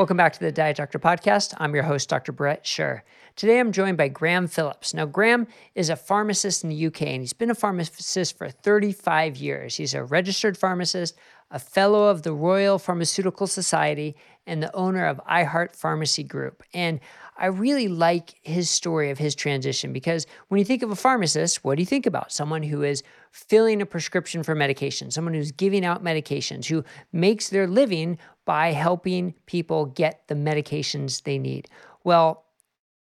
Welcome back to the Diet Doctor podcast. I'm your host, Dr. Bret Scher. Today I'm joined by Graham Phillips. Now, Graham is a pharmacist in the UK and he's been a pharmacist for 35 years. He's a registered pharmacist, a fellow of the Royal Pharmaceutical Society, and the owner of iHeart Pharmacy Group. And I really like his story of his transition because when you think of a pharmacist, what do you think about? Someone who is filling a prescription for medication, someone who's giving out medications, who makes their living by helping people get the medications they need. Well,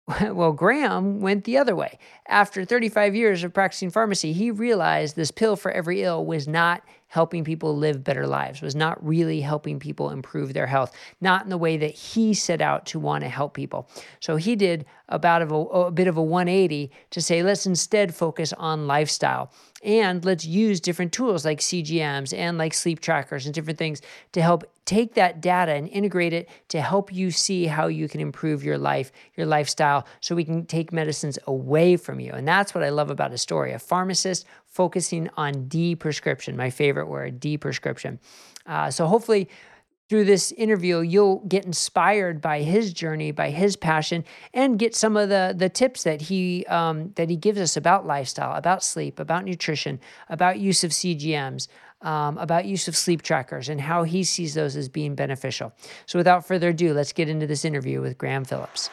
well, Graham went the other way. After 35 years of practicing pharmacy, he realized this pill for every ill was not helping people live better lives, was not really helping people improve their health, not in the way that he set out to want to help people. So he did about a, a bit of a 180 to say, let's instead focus on lifestyle. And let's use different tools like CGMs and like sleep trackers and different things to help take that data and integrate it to help you see how you can improve your life, your lifestyle, so we can take medicines away from you. And that's what I love about his story a pharmacist focusing on deprescription, my favorite word, deprescription. Uh, so hopefully, through this interview, you'll get inspired by his journey, by his passion, and get some of the the tips that he um, that he gives us about lifestyle, about sleep, about nutrition, about use of CGMs, um, about use of sleep trackers, and how he sees those as being beneficial. So, without further ado, let's get into this interview with Graham Phillips.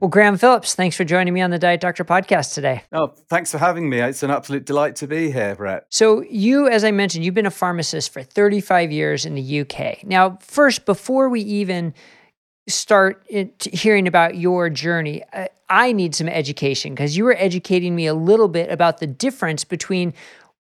Well, Graham Phillips, thanks for joining me on the Diet Doctor podcast today. Oh, thanks for having me. It's an absolute delight to be here, Bret. So, you, as I mentioned, you've been a pharmacist for 35 years in the UK. Now, first, before we even start hearing about your journey, uh, I need some education because you were educating me a little bit about the difference between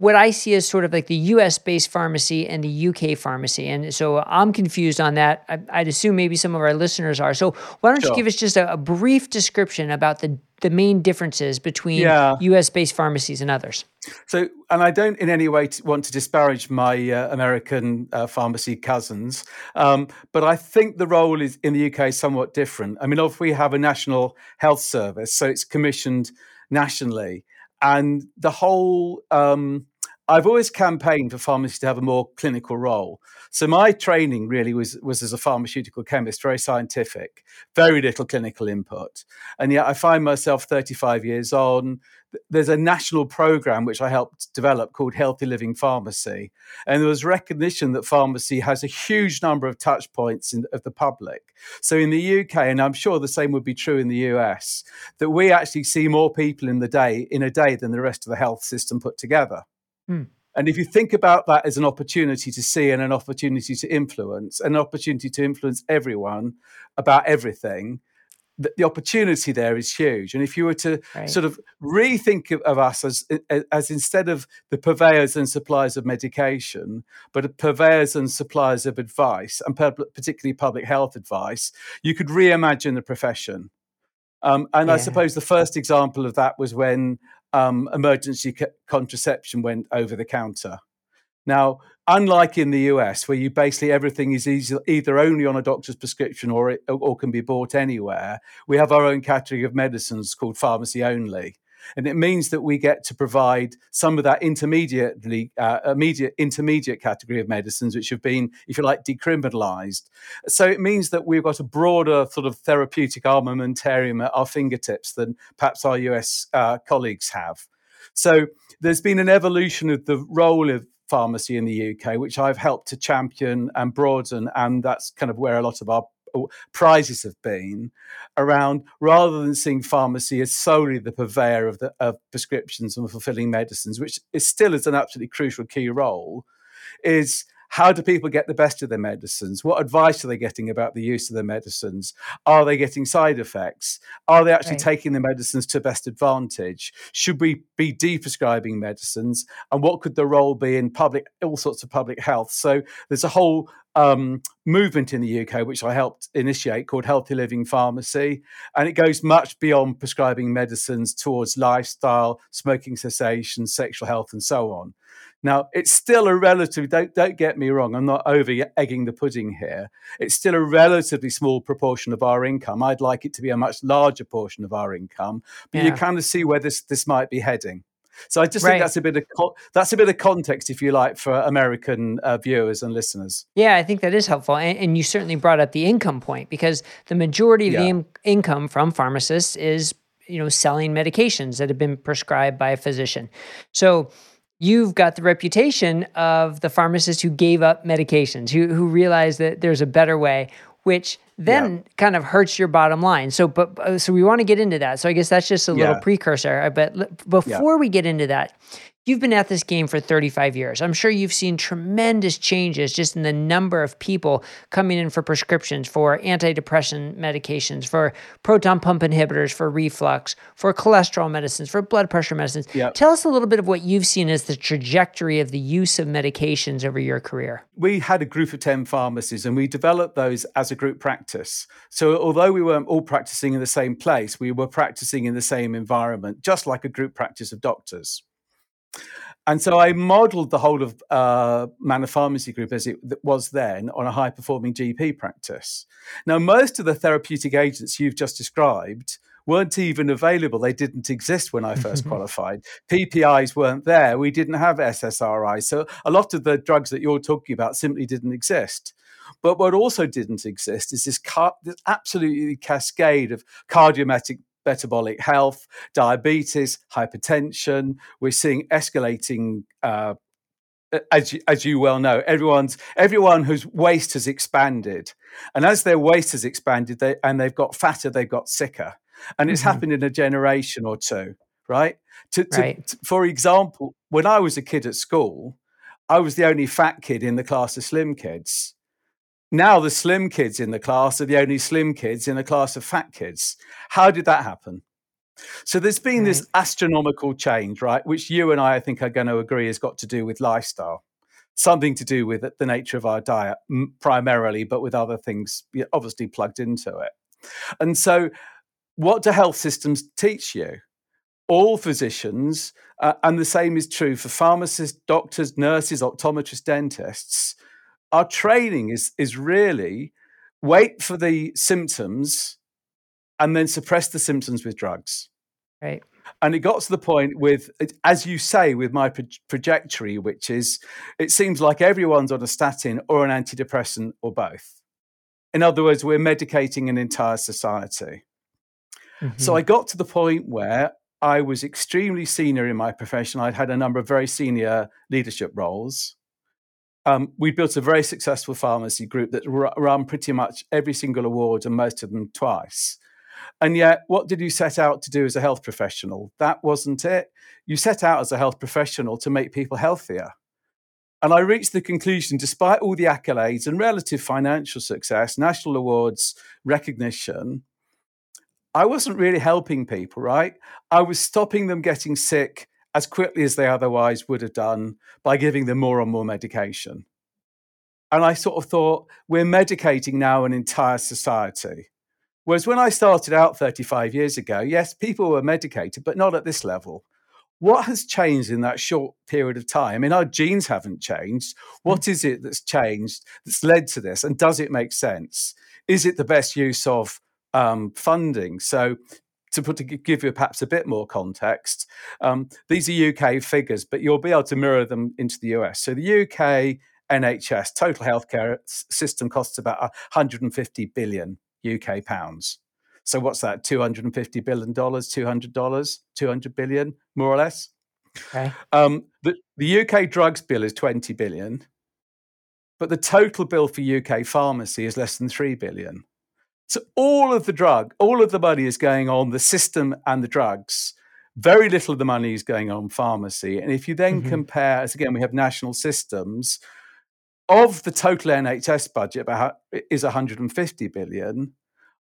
what I see as sort of like the US based pharmacy and the UK pharmacy. And so I'm confused on that. I, would assume maybe some of our listeners are. So why don't sure. you give us just a, a, brief description about the, the main differences between yeah. US based pharmacies and others? So, and I don't in any way want to disparage my uh, American uh, pharmacy cousins, um, but I think the role is in the UK is somewhat different. I mean, if we have a national health service, so it's commissioned nationally, and the whole um, I've always campaigned for pharmacy to have a more clinical role. So my training really was was as a pharmaceutical chemist, very scientific, very little clinical input. And yet I find myself 35 years on. There's a national program which I helped develop called Healthy Living Pharmacy. And there was recognition that pharmacy has a huge number of touch points in, of the public. So in the UK, and I'm sure the same would be true in the US, that we actually see more people in the day in a day than the rest of the health system put together. Hmm. And if you think about that as an opportunity to see and an opportunity to influence, an opportunity to influence everyone about everything, the, the opportunity there is huge. And if you were to right. sort of rethink of, of, us as, as instead of the purveyors and suppliers of medication, but purveyors and suppliers of advice, and particularly public health advice, you could reimagine the profession. Um, and yeah. I suppose the first example of that was when um, emergency contraception went over the counter. Now, unlike in the US, where you basically everything is easy, either only on a doctor's prescription or it, or can be bought anywhere, we have our own category of medicines called pharmacy only. And it means that we get to provide some of that intermediately, uh, immediate, intermediate category of medicines, which have been, if you like, decriminalized. So it means that we've got a broader sort of therapeutic armamentarium at our fingertips than perhaps our US uh, colleagues have. So there's been an evolution of the role of pharmacy in the UK, which I've helped to champion and broaden, and that's kind of where a lot of our prizes have been around rather than seeing pharmacy as solely the purveyor of, the, of prescriptions and fulfilling medicines, which is still is an absolutely crucial key role, is how do people get the best of their medicines? What advice are they getting about the use of their medicines? Are they getting side effects? Are they actually right. taking the medicines to best advantage? Should we be deprescribing medicines? And what could the role be in public, all sorts of public health? So there's a whole um, movement in the UK, which I helped initiate, called Healthy Living Pharmacy. And it goes much beyond prescribing medicines towards lifestyle, smoking cessation, sexual health, and so on. Now, it's still a relatively, don't, don't get me wrong, I'm not over egging the pudding here. It's still a relatively small proportion of our income. I'd like it to be a much larger portion of our income, but yeah. you kind of see where this, this might be heading. So I just right. think that's a bit of co- that's a bit of context, if you like, for American uh, viewers and listeners. Yeah, I think that is helpful, and, and, you certainly brought up the income point because the majority of yeah. the in- income from pharmacists is you know selling medications that have been prescribed by a physician. So you've got the reputation of the pharmacist who gave up medications, who who realized that there's a better way which then yeah. kind of hurts your bottom line. So, but uh, so we want to get into that. So I guess that's just a little precursor. Uh, but before yeah. we get into that, You've been at this game for 35 years. I'm sure you've seen tremendous changes just in the number of people coming in for prescriptions for antidepressant medications, for proton pump inhibitors, for reflux, for cholesterol medicines, for blood pressure medicines. Yep. Tell us a little bit of what you've seen as the trajectory of the use of medications over your career. We had a group of 10 pharmacies and we developed those as a group practice. So, although we weren't all practicing in the same place, we were practicing in the same environment, just like a group practice of doctors. And so I modeled the whole of uh, Manor Pharmacy Group as it was then on a high performing GP practice. Now, most of the therapeutic agents you've just described weren't even available. They didn't exist when I first qualified. PPIs weren't there. We didn't have SSRIs. So a lot of the drugs that you're talking about simply didn't exist. But what also didn't exist is this, car- this absolutely cascade of cardiometabolic metabolic health, diabetes, hypertension. We're seeing escalating. Uh, as you, as you well know, everyone's everyone whose waist has expanded, and as their waist has expanded, they and they've got fatter, they've got sicker, and it's mm-hmm. happened in a generation or two, right? To, to, right. To, for example, when I was a kid at school, I was the only fat kid in the class of slim kids. Now the slim kids in the class are the only slim kids in a class of fat kids. How did that happen? So there's been right. this astronomical change, right? Which you and I, I think, are going to agree has got to do with lifestyle, something to do with the nature of our diet primarily, but with other things obviously plugged into it. And so, what do health systems teach you? All physicians, uh, and the same is true for pharmacists, doctors, nurses, optometrists, dentists our training is is really wait for the symptoms and then suppress the symptoms with drugs. Right. And it got to the point with, as you say, with my pro- trajectory, which is it seems like everyone's on a statin or an antidepressant or both. In other words, we're medicating an entire society. Mm-hmm. So I got to the point where I was extremely senior in my profession. I'd had a number of very senior leadership roles um, we built a very successful pharmacy group that ran pretty much every single award and most of them twice. And yet, what did you set out to do as a health professional? That wasn't it. You set out as a health professional to make people healthier. And I reached the conclusion, despite all the accolades and relative financial success, national awards, recognition, I wasn't really helping people, right? I was stopping them getting sick as quickly as they otherwise would have done by giving them more and more medication. And I sort of thought, we're medicating now an entire society. Whereas when I started out 35 years ago, yes, people were medicated, but not at this level. What has changed in that short period of time? I mean, our genes haven't changed. What is it that's changed that's led to this? And does it make sense? Is it the best use of um, funding? So, to put to give you perhaps a bit more context, um, these are UK figures, but you'll be able to mirror them into the US. So the UK NHS total healthcare system costs about 150 billion UK pounds. So what's that? 250 billion dollars, 200 dollars, 200 billion, more or less. Okay. Um, the, the UK drugs bill is 20 billion, but the total bill for UK pharmacy is less than 3 billion. So all of the drug, all of the money is going on the system and the drugs. Very little of the money is going on pharmacy. And if you then mm-hmm. compare, as again, we have national systems, of the total NHS budget about is 150 billion.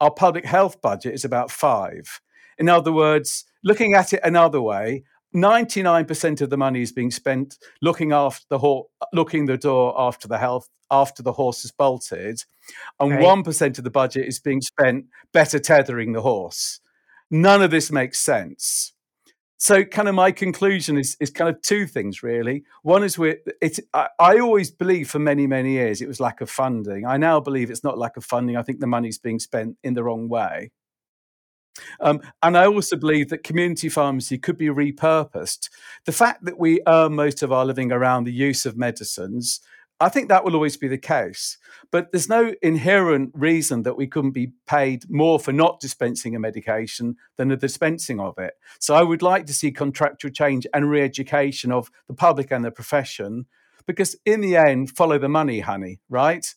Our public health budget is about five. In other words, looking at it another way, 99% of the money is being spent looking after the ho- looking the door after the health after the horse has bolted, and right. 1% of the budget is being spent better tethering the horse. None of this makes sense. So, kind of my conclusion is, is kind of two things really. One is we it. I, I always believe for many many years it was lack of funding. I now believe it's not lack of funding. I think the money's being spent in the wrong way. Um, and I also believe that community pharmacy could be repurposed. The fact that we earn most of our living around the use of medicines, I think that will always be the case. But there's no inherent reason that we couldn't be paid more for not dispensing a medication than the dispensing of it. So I would like to see contractual change and re education of the public and the profession, because in the end, follow the money, honey, right?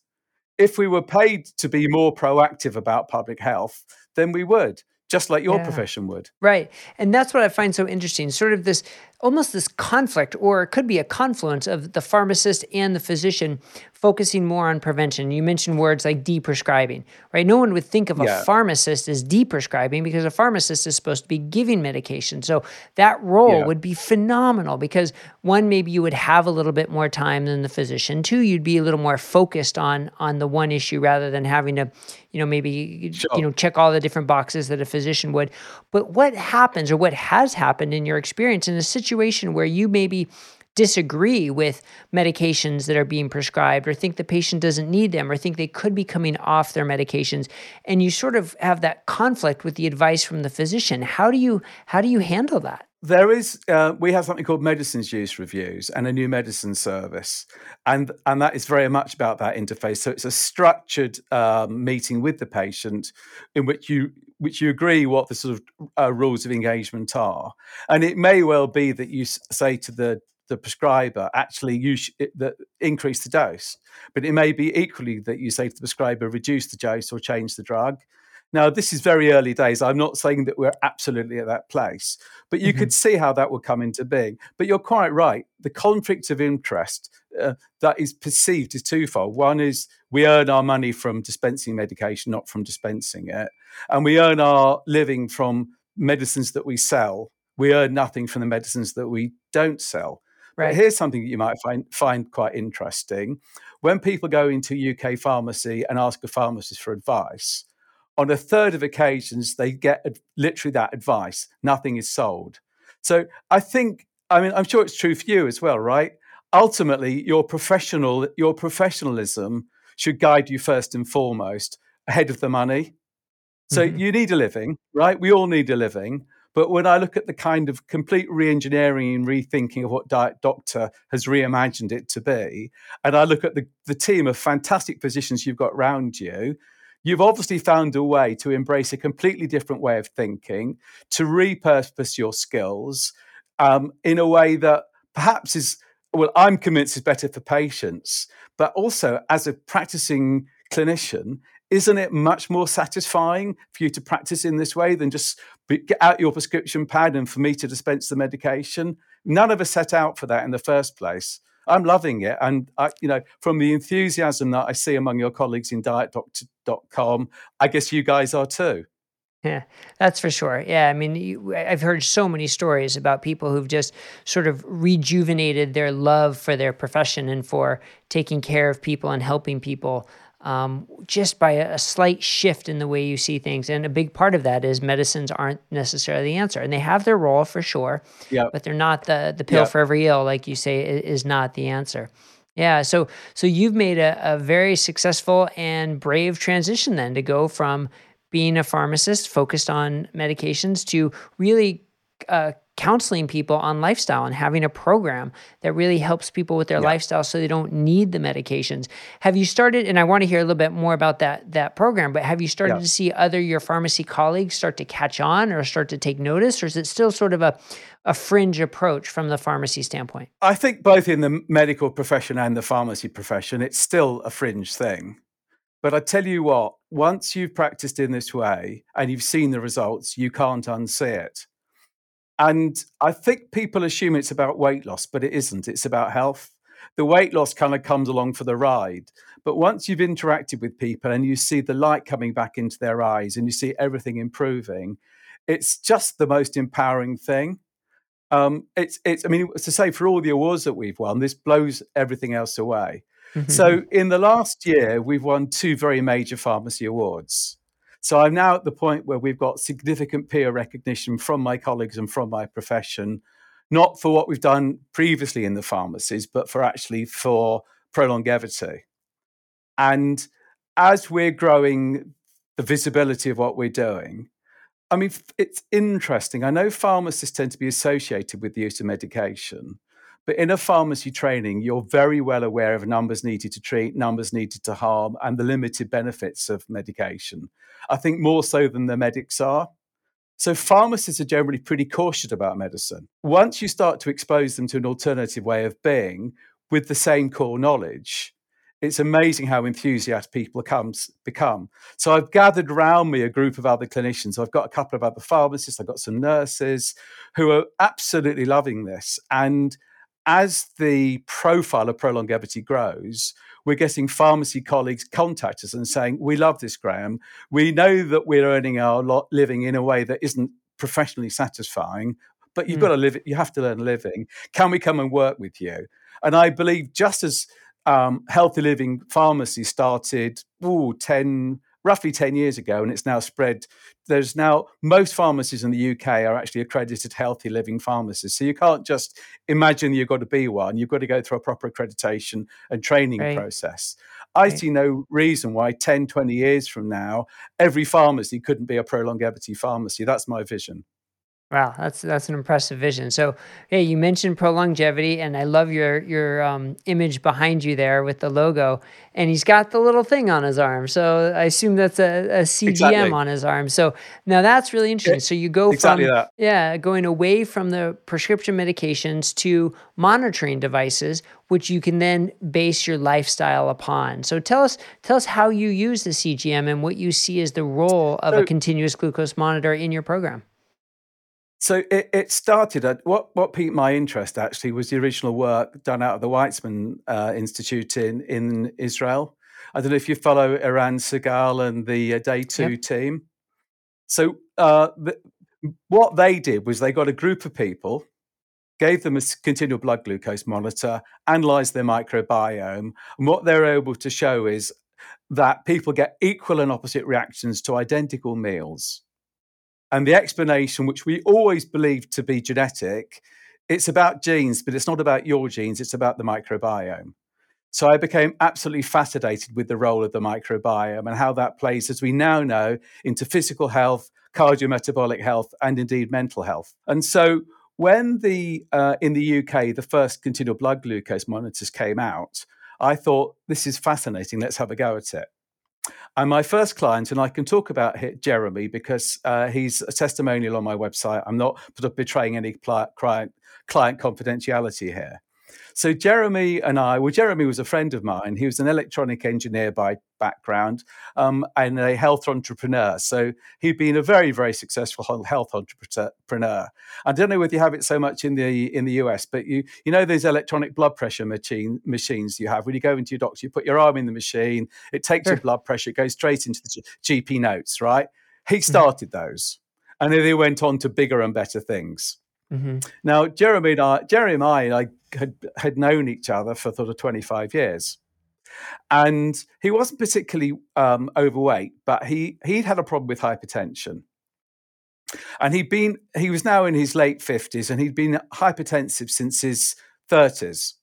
If we were paid to be more proactive about public health, then we would just like your yeah. profession would. Right. And that's what I find so interesting. Sort of this almost this conflict, or it could be a confluence of the pharmacist and the physician focusing more on prevention. You mentioned words like deprescribing, right? No one would think of yeah. a pharmacist as deprescribing because a pharmacist is supposed to be giving medication. So that role yeah. would be phenomenal because one, maybe you would have a little bit more time than the physician. Two, you'd be a little more focused on on the one issue rather than having to, you know, maybe sure. you know check all the different boxes that a physician would. But what happens or what has happened in your experience in a situation situation where you maybe disagree with medications that are being prescribed or think the patient doesn't need them or think they could be coming off their medications and you sort of have that conflict with the advice from the physician how do you how do you handle that? There is uh, we have something called medicines use reviews and a new medicine service and and that is very much about that interface. So it's a structured um, meeting with the patient in which you which you agree what the sort of uh, rules of engagement are. And it may well be that you say to the the prescriber actually you sh- that increase the dose, but it may be equally that you say to the prescriber reduce the dose or change the drug. Now, this is very early days. I'm not saying that we're absolutely at that place, but you mm-hmm. could see how that would come into being. But you're quite right. The conflict of interest uh, that is perceived is twofold. One is we earn our money from dispensing medication, not from dispensing it. And we earn our living from medicines that we sell. We earn nothing from the medicines that we don't sell. Right. But here's something that you might find, find quite interesting. When people go into UK pharmacy and ask a pharmacist for advice, on a third of occasions, they get literally that advice nothing is sold. So I think, I mean, I'm sure it's true for you as well, right? Ultimately, your professional, your professionalism should guide you first and foremost ahead of the money. So mm-hmm. you need a living, right? We all need a living. But when I look at the kind of complete re-engineering and rethinking of what Diet Doctor has reimagined it to be, and I look at the, the team of fantastic physicians you've got around you, you've obviously found a way to embrace a completely different way of thinking, to repurpose your skills um, in a way that perhaps is, well, I'm convinced is better for patients, but also as a practicing clinician, isn't it much more satisfying for you to practice in this way than just get out your prescription pad and for me to dispense the medication? None of us set out for that in the first place. I'm loving it. And, I, you know, from the enthusiasm that I see among your colleagues in dietdoctor.com, I guess you guys are too. Yeah, that's for sure. Yeah, I mean, you, I've heard so many stories about people who've just sort of rejuvenated their love for their profession and for taking care of people and helping people um, just by a, a, slight shift in the way you see things. And a big part of that is medicines aren't necessarily the answer, and they have their role for sure. Yeah. But they're not the the pill yep. for every ill, like you say, is not the answer. Yeah. So so you've made a, a very successful and brave transition then to go from being a pharmacist focused on medications to really uh, counseling people on lifestyle and having a program that really helps people with their yeah. lifestyle so they don't need the medications. Have you started and I want to hear a little bit more about that that program, but have you started yeah. to see other your pharmacy colleagues start to catch on or start to take notice or is it still sort of a a fringe approach from the pharmacy standpoint? I think both in the medical profession and the pharmacy profession it's still a fringe thing. But I tell you what, once you've practiced in this way and you've seen the results, you can't unsee it. And I think people assume it's about weight loss, but it isn't. It's about health. The weight loss kind of comes along for the ride. But once you've interacted with people and you see the light coming back into their eyes and you see everything improving, it's just the most empowering thing. Um, it's, it's, I mean, to say for all the awards that we've won, this blows everything else away. Mm-hmm. So in the last year, we've won two very major pharmacy awards. So I'm now at the point where we've got significant peer recognition from my colleagues and from my profession, not for what we've done previously in the pharmacies, but for actually for prolongevity. And as we're growing the visibility of what we're doing, I mean, it's interesting. I know pharmacists tend to be associated with the use of medication, but in a pharmacy training, you're very well aware of numbers needed to treat, numbers needed to harm, and the limited benefits of medication. I think more so than the medics are. So pharmacists are generally pretty cautious about medicine. Once you start to expose them to an alternative way of being with the same core knowledge, it's amazing how enthusiastic people comes, become. So I've gathered around me a group of other clinicians. I've got a couple of other pharmacists, I've got some nurses who are absolutely loving this. And as the profile of prolongevity grows, we're getting pharmacy colleagues contact us and saying, We love this, Graham. We know that we're earning our lot living in a way that isn't professionally satisfying, but you've mm. got to live you have to learn living. Can we come and work with you? And I believe just as um, healthy living pharmacy started ooh, 10, roughly 10 years ago, and it's now spread. There's now most pharmacies in the UK are actually accredited healthy living pharmacies. So you can't just imagine you've got to be one. You've got to go through a proper accreditation and training right. process. I right. see no reason why 10, 20 years from now, every pharmacy couldn't be a prolongevity pharmacy. That's my vision. Wow, that's that's an impressive vision. So, hey, you mentioned prolongevity, and I love your your um, image behind you there with the logo. And he's got the little thing on his arm, so I assume that's a, a CGM exactly. on his arm. So now that's really interesting. So you go exactly from that. yeah, going away from the prescription medications to monitoring devices, which you can then base your lifestyle upon. So tell us tell us how you use the CGM and what you see as the role of so, a continuous glucose monitor in your program. So it, it started at what what piqued my interest actually was the original work done out of the Weizmann uh, Institute in in Israel. I don't know if you follow Eran Segal and the uh, DayTwo yep. team. So uh, the, what they did was they got a group of people, gave them a continual blood glucose monitor, analyzed their microbiome, and what they're able to show is that people get equal and opposite reactions to identical meals. And the explanation, which we always believed to be genetic, it's about genes, but it's not about your genes, it's about the microbiome. So I became absolutely fascinated with the role of the microbiome and how that plays, as we now know, into physical health, cardiometabolic health, and indeed mental health. And so when the uh, in the UK the first continual blood glucose monitors came out, I thought this is fascinating. Let's have a go at it. And my first client, and I can talk about Jeremy because uh, he's a testimonial on my website. I'm not betraying any client, client confidentiality here. So Jeremy and I, well, Jeremy was a friend of mine. He was an electronic engineer by background um, and a health entrepreneur. So he'd been a very, very successful health entrepreneur. I don't know whether you have it so much in the in the US, but you you know those electronic blood pressure machine machines you have when you go into your doctor, you put your arm in the machine, it takes sure. your blood pressure, it goes straight into the GP notes, right? He mm-hmm. started mm-hmm. those, and then they went on to bigger and better things. Mm-hmm. Now, Jeremy and I, Jeremy and I, had, had known each other for sort of 25 years. And he wasn't particularly um, overweight, but he, he'd had a problem with hypertension. And he'd been, he was now in his late 50s and he'd been hypertensive since his 30s.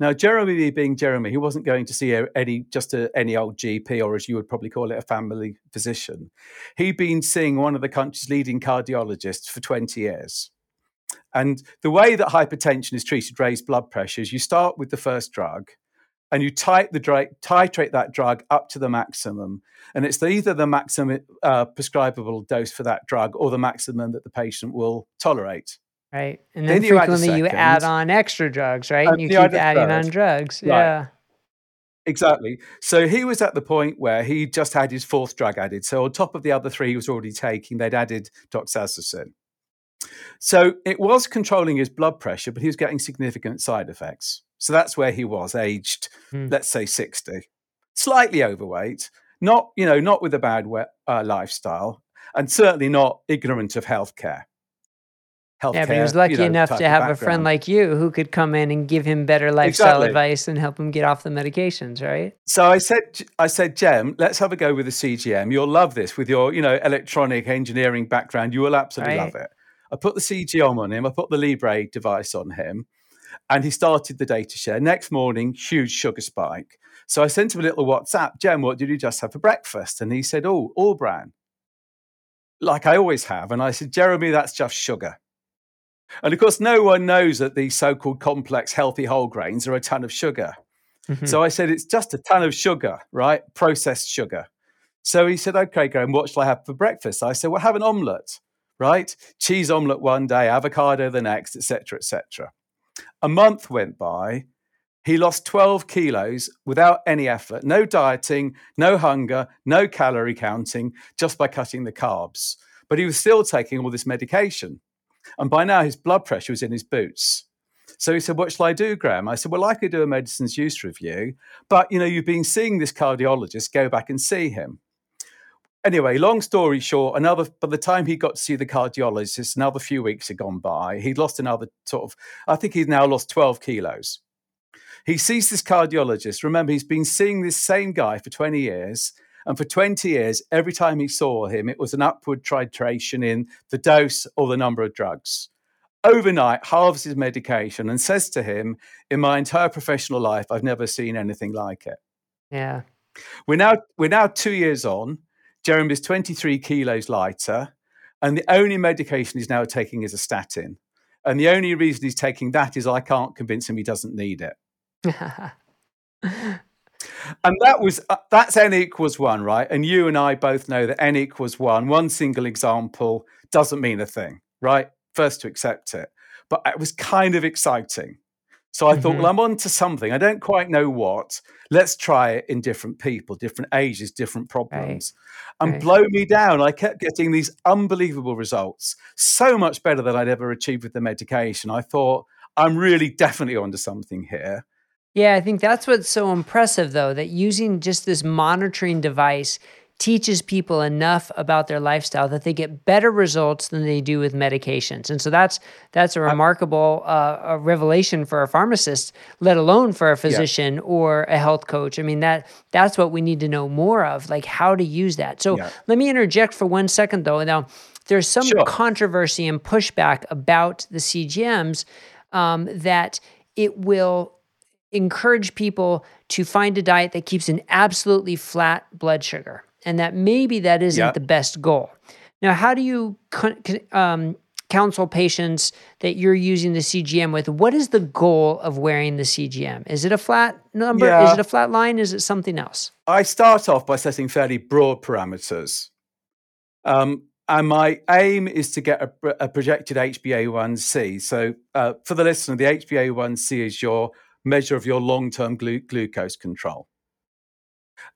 Now, Jeremy being Jeremy, he wasn't going to see any just a, any old GP or, as you would probably call it, a family physician. He'd been seeing one of the country's leading cardiologists for 20 years. And the way that hypertension is treated, raised blood pressure, is you start with the first drug and you titrate, drug, titrate that drug up to the maximum. And it's the, either the maximum uh, prescribable dose for that drug or the maximum that the patient will tolerate. Right. And then, then frequently you, you add on extra drugs, right? And you keep adding on drugs. Right. Yeah. Exactly. So he was at the point where he just had his fourth drug added. So on top of the other three he was already taking, they'd added doxazosin. So it was controlling his blood pressure, but he was getting significant side effects. So that's where he was, aged, hmm. let's say 60, slightly overweight, not, you know, not with a bad uh, lifestyle, and certainly not ignorant of healthcare. Healthcare, yeah, but he was lucky you know, enough to have a friend like you who could come in and give him better lifestyle exactly. advice and help him get off the medications, right? So I said, I said, Jem, let's have a go with the CGM. You'll love this with your, you know, electronic engineering background. You will absolutely right. love it. I put the CGM on him. I put the Libre device on him, and he started the data share. Next morning, huge sugar spike. So I sent him a little WhatsApp. Jem, what did you just have for breakfast? And he said, "Oh, All-Bran." like I always have. And I said, Jeremy, that's just sugar. And of course, no one knows that these so called complex, healthy whole grains are a ton of sugar. Mm-hmm. So I said, it's just a ton of sugar, right? Processed sugar. So he said, okay, Graham, what shall I have for breakfast? I said, well, have an omelette, right? Cheese omelette one day, avocado the next, etc., etc. A month went by. He lost 12 kilos without any effort, no dieting, no hunger, no calorie counting, just by cutting the carbs. But he was still taking all this medication. And by now, his blood pressure was in his boots. So he said, What shall I do, Graham? I said, Well, I could do a medicines use review, but you know, you've been seeing this cardiologist, go back and see him anyway, long story short, another by the time he got to see the cardiologist, another few weeks had gone by. He'd lost another sort of, I think he'd now lost 12 kilos. He sees this cardiologist. Remember, he's been seeing this same guy for 20 years. And for 20 years, every time he saw him, it was an upward titration in the dose or the number of drugs. Overnight, halves his medication and says to him, In my entire professional life, I've never seen anything like it. Yeah. We're now we're now two years on. Jeremy is 23 kilos lighter, and the only medication he's now taking is a statin. And the only reason he's taking that is I can't convince him he doesn't need it. and that was uh, that's n equals one, right? And you and I both know that n equals one. One single example doesn't mean a thing, right? First to accept it, but it was kind of exciting so I mm-hmm. thought, well, I'm on to something. I don't quite know what. Let's try it in different people, different ages, different problems. Right. And right. blow me down. I kept getting these unbelievable results, so much better than I'd ever achieved with the medication. I thought, I'm really definitely onto something here. Yeah, I think that's what's so impressive, though, that using just this monitoring device teaches people enough about their lifestyle that they get better results than they do with medications. And so that's that's a remarkable uh, a revelation for a pharmacist, let alone for a physician yeah. or a health coach. I mean that that's what we need to know more of, like how to use that. So yeah. let me interject for one second though. Now there's some sure. controversy and pushback about the CGMs um, that it will encourage people to find a diet that keeps an absolutely flat blood sugar and that maybe that isn't yep. the best goal. Now, how do you um, counsel patients that you're using the CGM with? What is the goal of wearing the CGM? Is it a flat number? Yeah. Is it a flat line? Is it something else? I start off by setting fairly broad parameters. Um, and my aim is to get a, a projected HbA1c. So, uh, for the listener, the HbA1c is your measure of your long term glu- glucose control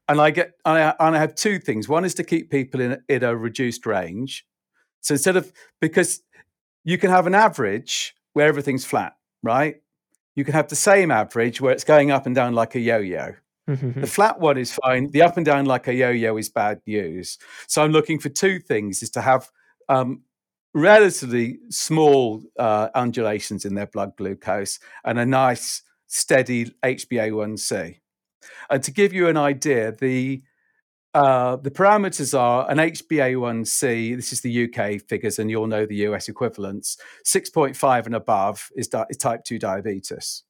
and I get and I, and I have two things. One is to keep people in, in a reduced range. So instead of because you can have an average where everything's flat, right? You can have the same average where it's going up and down like a yo-yo. The flat one is fine. The up and down like a yo-yo is bad news. So I'm looking for two things: is to have um, relatively small uh, undulations in their blood glucose and a nice steady HbA1c. And to give you an idea, the uh, the parameters are an HbA1c. This is the UK figures, and you'll know the US equivalents. Six point five and above is, di- is type two diabetes.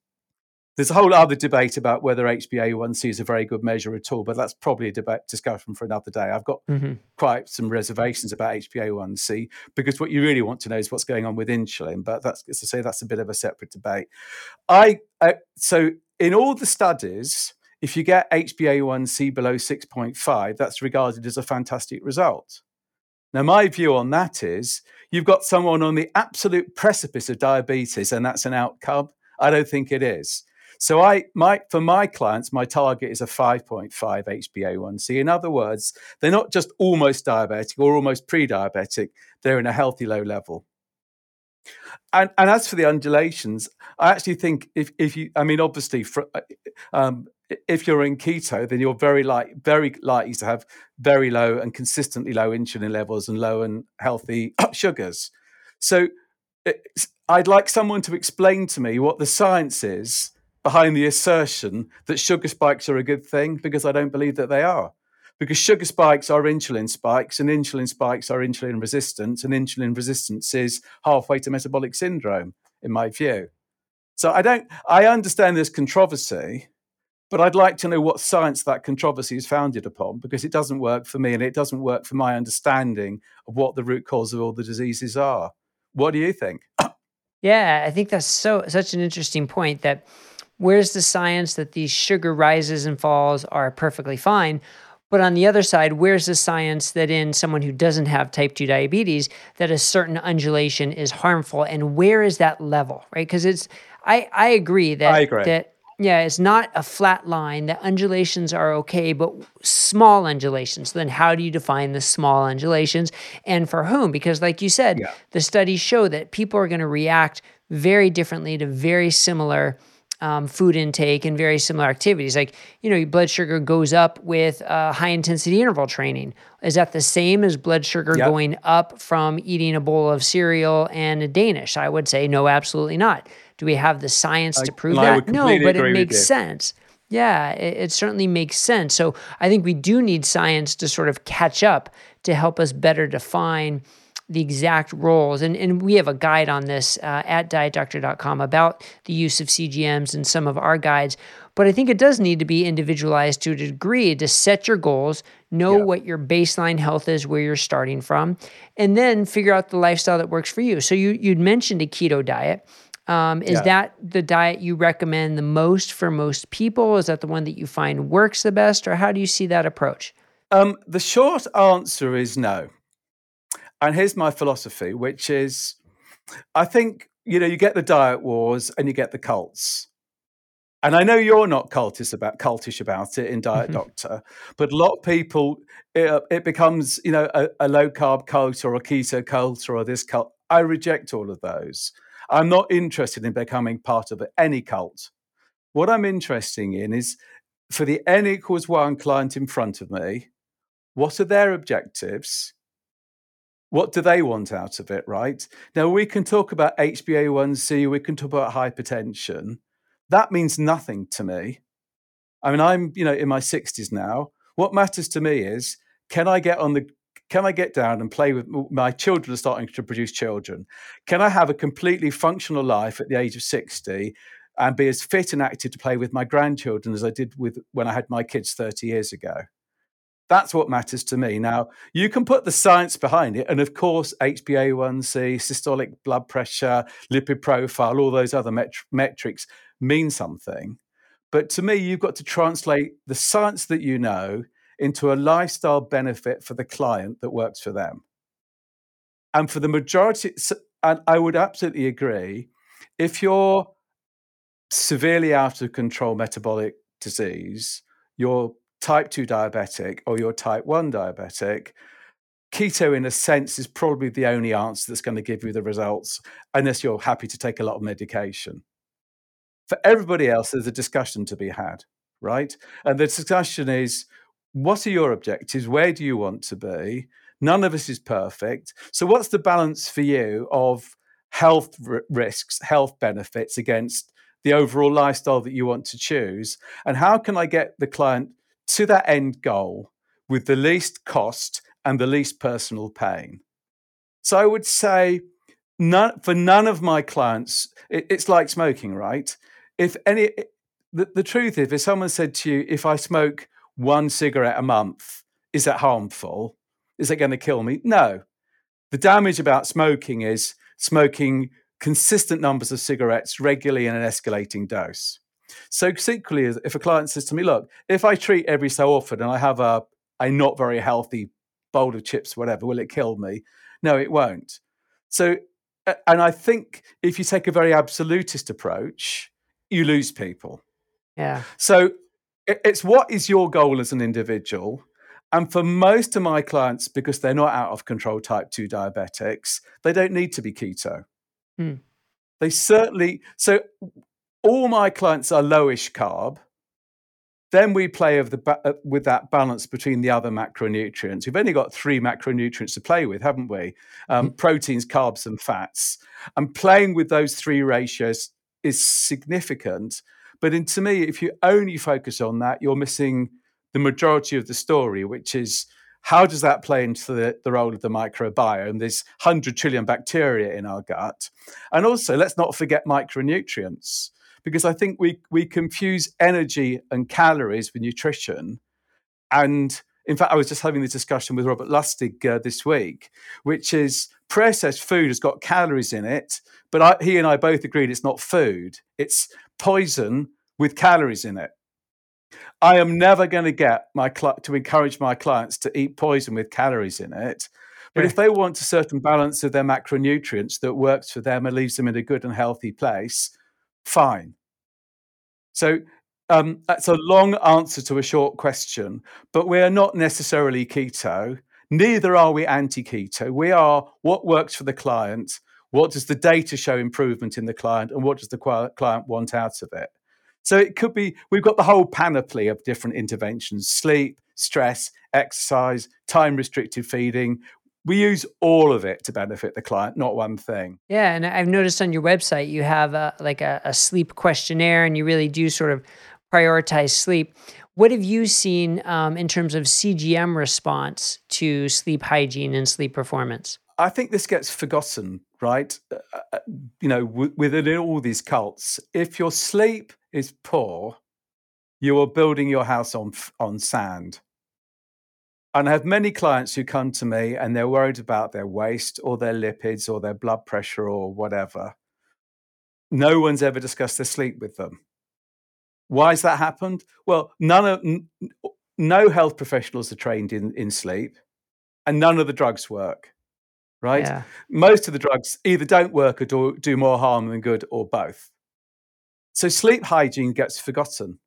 There's a whole other debate about whether HbA1c is a very good measure at all, but that's probably a debate discussion for another day. I've got mm-hmm. quite some reservations about HbA1c because what you really want to know is what's going on with insulin. But that's as I say, that's a bit of a separate debate. I uh, so in all the studies if you get HbA1c below 6.5, that's regarded as a fantastic result. Now, my view on that is you've got someone on the absolute precipice of diabetes, and that's an outcome. I don't think it is. So, I my for my clients, my target is a 5.5 HbA1c. In other words, they're not just almost diabetic or almost pre-diabetic; they're in a healthy low level. And, and as for the undulations, I actually think if, if you, I mean, obviously, for, um, if you're in keto, then you're very like very likely to have very low and consistently low insulin levels and low and healthy sugars. So I'd like someone to explain to me what the science is behind the assertion that sugar spikes are a good thing, because I don't believe that they are. Because sugar spikes are insulin spikes, and insulin spikes are insulin resistance, and insulin resistance is halfway to metabolic syndrome, in my view. So I don't. I understand there's controversy, But I'd like to know what science that controversy is founded upon because it doesn't work for me and it doesn't work for my understanding of what the root cause of all the diseases are. What do you think? Yeah, I think that's so such an interesting point that where's the science that these sugar rises and falls are perfectly fine? But on the other side, where's the science that in someone who doesn't have type 2 diabetes, that a certain undulation is harmful? And where is that level, right? Because it's, I, I agree that, I agree. that yeah, it's not a flat line. The undulations are okay, but small undulations. Then how do you define the small undulations and for whom? Because, like you said, Yeah. the studies show that people are going to react very differently to very similar um, food intake and very similar activities. Like, you know, your blood sugar goes up with uh, high intensity interval training. Is that the same as blood sugar Yep. going up from eating a bowl of cereal and a Danish? I would say no, absolutely not. Do we have the science to prove I that? No, but it makes sense. Yeah, it, it certainly makes sense. So I think we do need science to sort of catch up to help us better define the exact roles. And, and we have a guide on this uh, at dietdoctor.com about the use of CGMs and some of our guides. But I think it does need to be individualized to a degree to set your goals, know Yeah. what your baseline health is, where you're starting from, and then figure out the lifestyle that works for you. So you you'd mentioned a keto diet. Um, is Yeah. that the diet you recommend the most for most people? Is that the one that you find works the best, or how do you see that approach? Um, the short answer is no. And here's my philosophy, which is I think, you know, you get the diet wars and you get the cults. And I know you're not cultish about cultish about it in Diet Mhm. Doctor, but a lot of people it, it becomes, you know, a, a low carb cult or a keto cult or this cult. I reject all of those. I'm not interested in becoming part of any cult. What I'm interested in is for the N equals one client in front of me, what are their objectives? What do they want out of it, right? Now, we can talk about HbA1c, we can talk about hypertension. That means nothing to me. I mean, I'm, you know, in my 60s now. What matters to me is can I get on the can I get down and play with my children are starting to produce children? Can I have a completely functional life at the age of 60 and be as fit and active to play with my grandchildren as I did with when I had my kids 30 years ago? That's what matters to me. Now, you can put the science behind it. And of course, HbA1c, systolic blood pressure, lipid profile, all those other met- metrics mean something. But to me, you've got to translate the science that you know into a lifestyle benefit for the client that works for them. And for the majority, and I would absolutely agree, if you're severely out of control metabolic disease, you're type 2 diabetic or you're type 1 diabetic, keto, in a sense, is probably the only answer that's going to give you the results, unless you're happy to take a lot of medication. For everybody else, there's a discussion to be had, right? And the discussion is what are your objectives? Where do you want to be? None of us is perfect. So, what's the balance for you of health r- risks, health benefits against the overall lifestyle that you want to choose? And how can I get the client to that end goal with the least cost and the least personal pain? So, I would say none, for none of my clients, it, it's like smoking, right? If any, the, the truth is, if someone said to you, if I smoke one cigarette a month, is that harmful? Is it going to kill me? No. The damage about smoking is smoking consistent numbers of cigarettes regularly in an escalating dose. So, equally, if a client says to me, Look, if I treat every so often and I have a, a not very healthy bowl of chips, whatever, will it kill me? No, it won't. So, and I think if you take a very absolutist approach, you lose people. Yeah. So it's what is your goal as an individual? And for most of my clients, because they're not out of control type 2 diabetics, they don't need to be keto. Hmm. They certainly, so all my clients are lowish carb. Then we play of the, ba- uh, with that balance between the other macronutrients. We've only got three macronutrients to play with, haven't we? Um, proteins, carbs, and fats. And playing with those three ratios is significant. But in, to me, if you only focus on that, you're missing the majority of the story, which is how does that play into the, the role of the microbiome? There's 100 trillion bacteria in our gut. And also, let's not forget micronutrients, because I think we we confuse energy and calories with nutrition. And in fact, I was just having this discussion with Robert Lustig uh, this week, which is processed food has got calories in it, but I, he and I both agreed it's not food; it's poison with calories in it. I am never going to get my cl- to encourage my clients to eat poison with calories in it. But yeah. if they want a certain balance of their macronutrients that works for them and leaves them in a good and healthy place, fine. So um, that's a long answer to a short question, but we are not necessarily keto. Neither are we anti keto. We are what works for the client. What does the data show improvement in the client, and what does the client want out of it? So it could be we've got the whole panoply of different interventions sleep, stress, exercise, time restricted feeding. We use all of it to benefit the client, not one thing. Yeah, and I've noticed on your website you have a, like a, a sleep questionnaire, and you really do sort of prioritize sleep. What have you seen um, in terms of CGM response to sleep hygiene and sleep performance? I think this gets forgotten, right? Uh, uh you know, w- within all these cults, if your sleep is poor, you are building your house on on sand. And I have many clients who come to me and they're worried about their waist or their lipids or their blood pressure or whatever. No one's ever discussed their sleep with them. Why has that happened? Well, none of n- no health professionals are trained in, in sleep, and none of the drugs work. Right? Yeah. Most of the drugs either don't work or do, do more harm than good, or both. So sleep hygiene gets forgotten,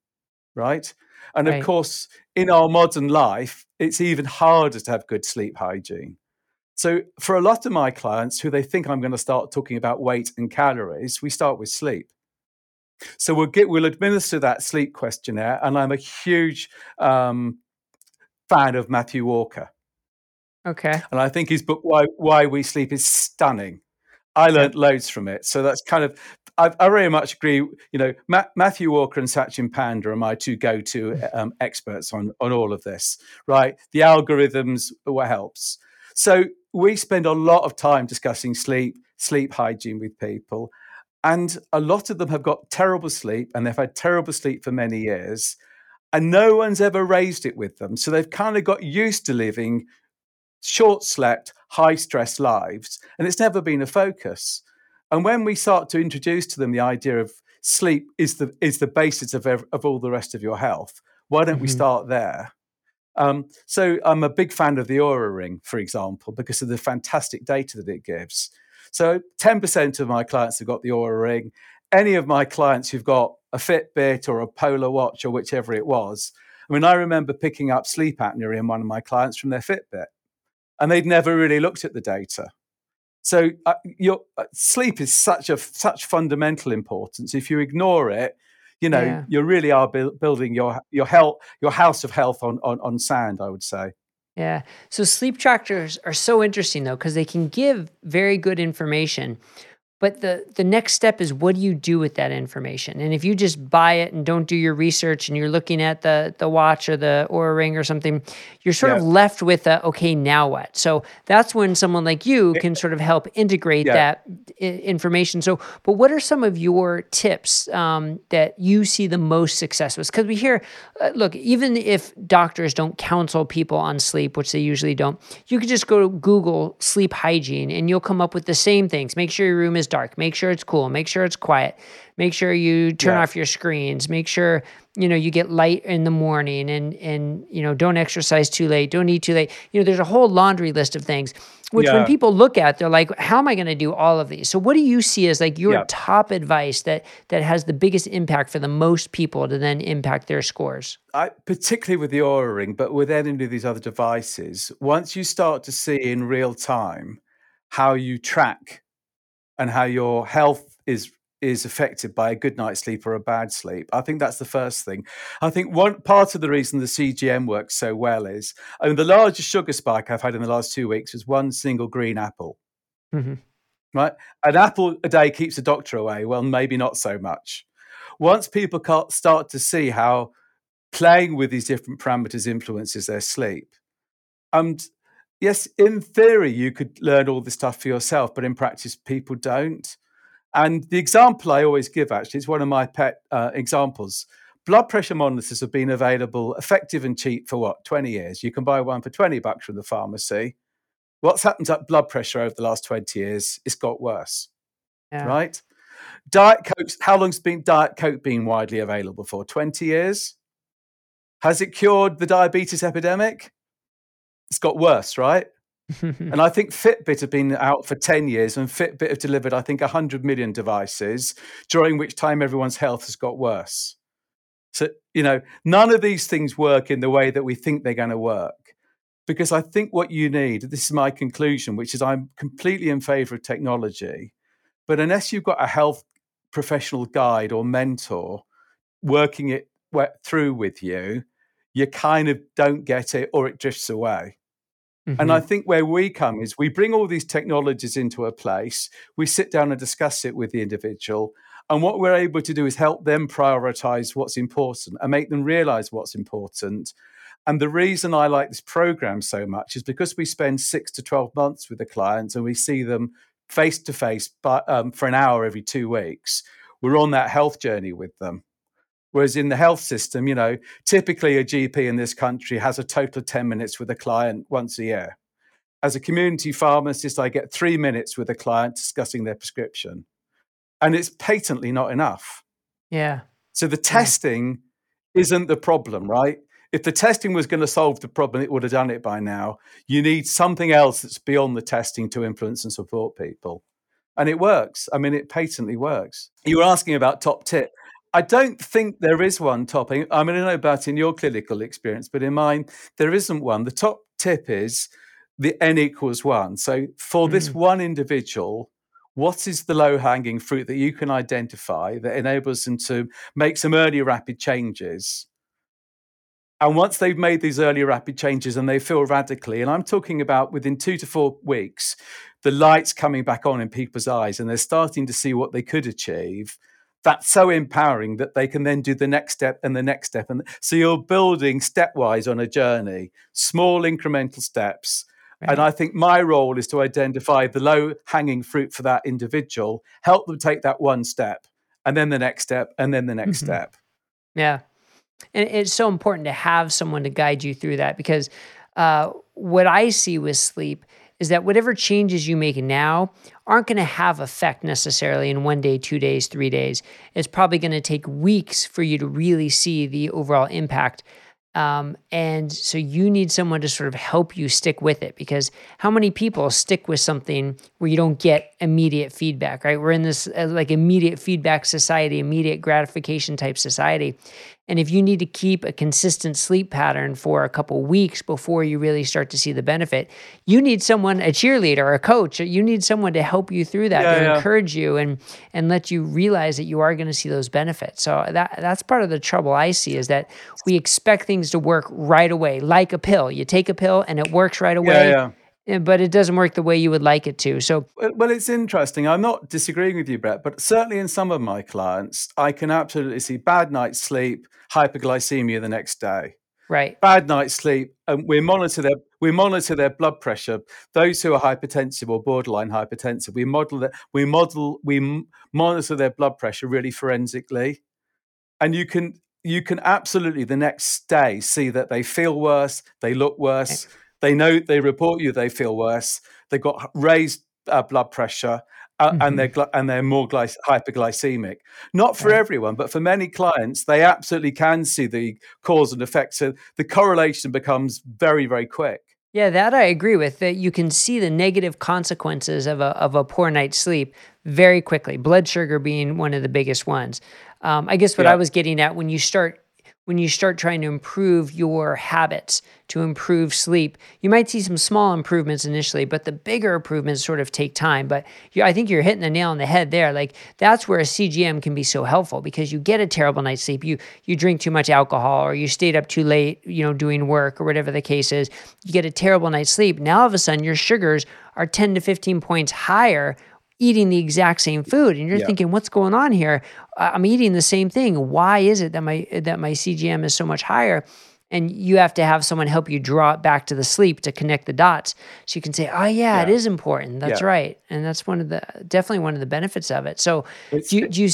right? And right. of course, in our modern life, it's even harder to have good sleep hygiene. So for a lot of my clients who they think I'm going to start talking about weight and calories, we start with sleep. So we'll get we'll administer that sleep questionnaire, and I'm a huge um, fan of Matthew Walker. Okay. And I think his book Why Why We Sleep is stunning. I learned loads from it. So that's kind of I, I very much agree. You know, Ma- Matthew Walker and Satchin Panda are my two go-to um, experts on on all of this. Right, the algorithms what helps. So we spend a lot of time discussing sleep, sleep hygiene with people, and a lot of them have got terrible sleep, and they've had terrible sleep for many years, and no one's ever raised it with them. So they've kind of got used to living short slept, high stress lives, and it's never been a focus. And when we start to introduce to them the idea of sleep is the is the basis of ev- of all the rest of your health, why don't mm-hmm. we start there? Um, so I'm a big fan of the Oura Ring, for example, because of the fantastic data that it gives. So 10% of my clients have got the Oura Ring. Any of my clients who've got a Fitbit or a Polar Watch or whichever it was, I mean, I remember picking up sleep apnea in one of my clients from their Fitbit, and they'd never really looked at the data. So uh, your uh, sleep is such a such fundamental importance. If you ignore it, you know yeah. you really are bu- building your your health your house of health on, on on sand. I would say. Yeah. So sleep trackers are so interesting though because they can give very good information but the the next step is what do you do with that information? And if you just buy it and don't do your research and you're looking at the the watch or the Oura ring or something, you're sort yeah. of left with a okay, now what? So that's when someone like you can sort of help integrate yeah. that I- information. So, but what are some of your tips um, that you see the most success with? Because we hear, uh, look, even if doctors don't counsel people on sleep, which they usually don't, you could just go to Google sleep hygiene and you'll come up with the same things. Make sure your room is dark. Make sure it's cool. Make sure it's quiet. Make sure you turn yeah. off your screens. Make sure you know you get light in the morning and and you know don't exercise too late. Don't eat too late. You know there's a whole laundry list of things which yeah. when people look at they're like how am I going to do all of these? So what do you see as like your yeah. top advice that that has the biggest impact for the most people to then impact their scores? I, particularly with the Oura Ring, but with any of these other devices, once you start to see in real time how you track and how your health is is affected by a good night's sleep or a bad sleep. I think that's the first thing. I think one part of the reason the CGM works so well is I mean the largest sugar spike I've had in the last two weeks was one single green apple. Mm-hmm. Right, an apple a day keeps the doctor away. Well, maybe not so much. Once people start to see how playing with these different parameters influences their sleep, and yes, in theory, you could learn all this stuff for yourself, but in practice, people don't. And the example I always give actually is one of my pet uh, examples. Blood pressure monitors have been available, effective and cheap for what, 20 years? You can buy one for 20 bucks from the pharmacy. What's happened to blood pressure over the last 20 years? It's got worse, yeah. right? Diet Coke, how long's been Diet Coke been widely available for? 20 years? Has it cured the diabetes epidemic? It's got worse, right? and I think Fitbit have been out for 10 years, and Fitbit have delivered, I think, 100 million devices, during which time everyone's health has got worse. So, you know, none of these things work in the way that we think they're going to work. Because I think what you need, this is my conclusion, which is I'm completely in favor of technology. But unless you've got a health professional guide or mentor working it through with you, you kind of don't get it or it drifts away. Mm-hmm. And I mm-hmm. think where we come is we bring all these technologies into a place, we sit down and discuss it with the individual. And what we're able to do is help them prioritize what's important and make them realize what's important. And the reason I like this program so much is because we spend six to 12 months with the clients and we see them face to face for an hour every two weeks. We're on that health journey with them. Whereas in the health system, you know, typically a GP in this country has a total of 10 minutes with a client once a year. As a community pharmacist, I get three minutes with a client discussing their prescription. And it's patently not enough. Yeah. So the testing yeah. isn't the problem, right? If the testing was going to solve the problem, it would have done it by now. You need something else that's beyond the testing to influence and support people. And it works. I mean, it patently works. You were asking about top tip. I don't think there is one topping. I mean, I know about in your clinical experience, but in mine, there isn't one. The top tip is the n equals one. So for mm. this one individual, what is the low hanging fruit that you can identify that enables them to make some early rapid changes? And once they've made these early rapid changes and they feel radically, and I'm talking about within two to four weeks, the lights coming back on in people's eyes and they're starting to see what they could achieve that's so empowering that they can then do the next step and the next step. And so you're building stepwise on a journey, small incremental steps. Right. And I think my role is to identify the low hanging fruit for that individual, help them take that one step, and then the next step, and then the next mm-hmm. step. Yeah. And it's so important to have someone to guide you through that because uh, what I see with sleep is that whatever changes you make now aren't going to have effect necessarily in one day, two days, three days. It's probably going to take weeks for you to really see the overall impact. Um, and so you need someone to sort of help you stick with it because how many people stick with something where you don't get immediate feedback, right? We're in this uh, like immediate feedback society, immediate gratification type society. And if you need to keep a consistent sleep pattern for a couple weeks before you really start to see the benefit, you need someone, a cheerleader, a coach, you need someone to help you through that, yeah, to yeah. encourage you and and let you realize that you are going to see those benefits. So that that's part of the trouble I see is that we expect things to work right away, like a pill. You take a pill and it works right away. Yeah, but it doesn't work the way you would like it to. So, well, it's interesting. I'm not disagreeing with you, Bret, but certainly in some of my clients, I can absolutely see bad night's sleep, hyperglycemia the next day. Right. Bad night's sleep, and we monitor their we monitor their blood pressure. Those who are hypertensive or borderline hypertensive, we model that we model we monitor their blood pressure really forensically, and you can you can absolutely the next day see that they feel worse, they look worse. Okay they know they report you they feel worse. They've got raised uh, blood pressure. Uh, mm-hmm. and they're and they're more gly- hyperglycemic. Not for everyone, but for many clients, they absolutely can see the cause and effect. So the correlation becomes very, very quick. Yeah, that I agree with. That you can see the negative consequences of a of a poor night's sleep very quickly. Blood sugar being one of the biggest ones. Um, I guess what yeah. I was getting at when you start when you start trying to improve your habits to improve sleep, you might see some small improvements initially, but the bigger improvements sort of take time. But you, I think you're hitting the nail on the head there. Like that's where a CGM can be so helpful because you get a terrible night's sleep. You you drink too much alcohol or you stayed up too late, you know, doing work or whatever the case is. You get a terrible night's sleep. Now all of a sudden your sugars are 10 to 15 points higher eating the exact same food and you're yeah. thinking what's going on here i'm eating the same thing. Why is it that my that my cgm is so much higher? And you have to have someone help you draw it back to the sleep to connect the dots. So you can say oh yeah, yeah. it is important. That's yeah. right. And that's one of the definitely one of the benefits of it. So do you, do you,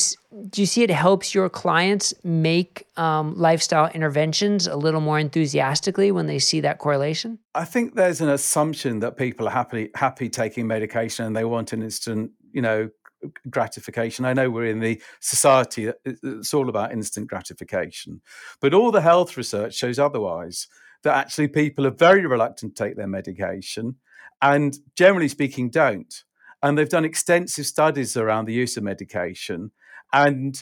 do you see it helps your clients make um, lifestyle interventions a little more enthusiastically when they see that correlation? I think there's an assumption that people are happy happy taking medication and they want an instant you know gratification. I know we're in the society uh, uh, it's all about instant gratification, but all the health research shows otherwise. That actually people are very reluctant to take their medication, and generally speaking, don't. And they've done extensive studies around the use of medication, and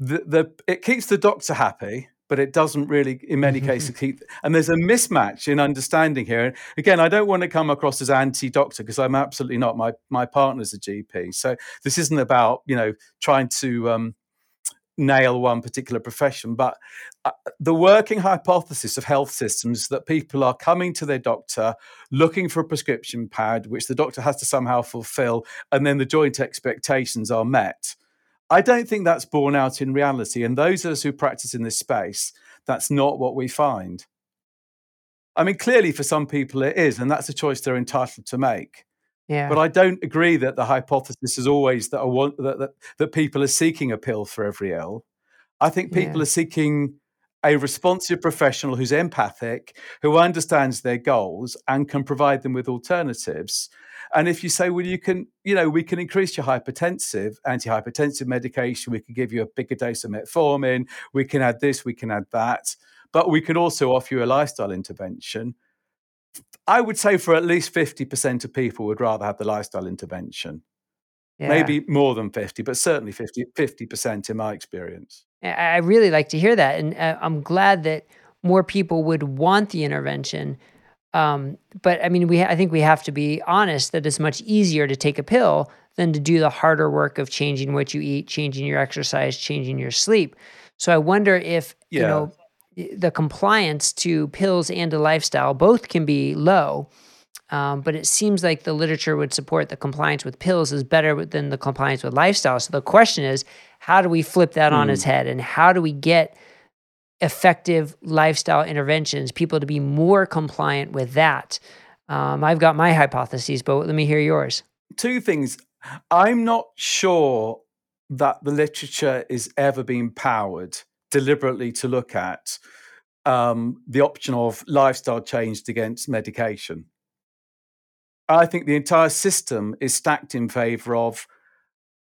the, the it keeps the doctor happy but it doesn't really, in many cases, keep. And there's a mismatch in understanding here. Again, I don't want to come across as anti-doctor because I'm absolutely not. My my partner's a GP, so this isn't about you know trying to um, nail one particular profession. But uh, the working hypothesis of health systems that people are coming to their doctor looking for a prescription pad, which the doctor has to somehow fulfill, and then the joint expectations are met I don't think that's borne out in reality. And those of us who practice in this space, that's not what we find. I mean, clearly for some people it is, and that's a choice they're entitled to make. Yeah. But I don't agree that the hypothesis is always that, want, that, that, that people are seeking a pill for every ill. I think people yeah. are seeking a responsive professional who's empathic, who understands their goals and can provide them with alternatives. And if you say, well, you can, you know, we can increase your hypertensive, antihypertensive medication, we can give you a bigger dose of metformin, we can add this, we can add that, but we can also offer you a lifestyle intervention. I would say for at least 50% of people would rather have the lifestyle intervention. Yeah. Maybe more than 50, but certainly 50, 50% in my experience. I really like to hear that. And uh, I'm glad that more people would want the intervention um, but I mean, we I think we have to be honest that it's much easier to take a pill than to do the harder work of changing what you eat, changing your exercise, changing your sleep. So I wonder if yeah. you know the compliance to pills and to lifestyle both can be low. Um, but it seems like the literature would support the compliance with pills is better than the compliance with lifestyle. So the question is, how do we flip that mm. on its hmm. head, and how do we get effective lifestyle interventions, people to be more compliant with that. Um, I've got my hypotheses, but let me hear yours. Two things. I'm not sure that the literature is ever being powered deliberately to look at um, the option of lifestyle changed against medication. I think the entire system is stacked in favor of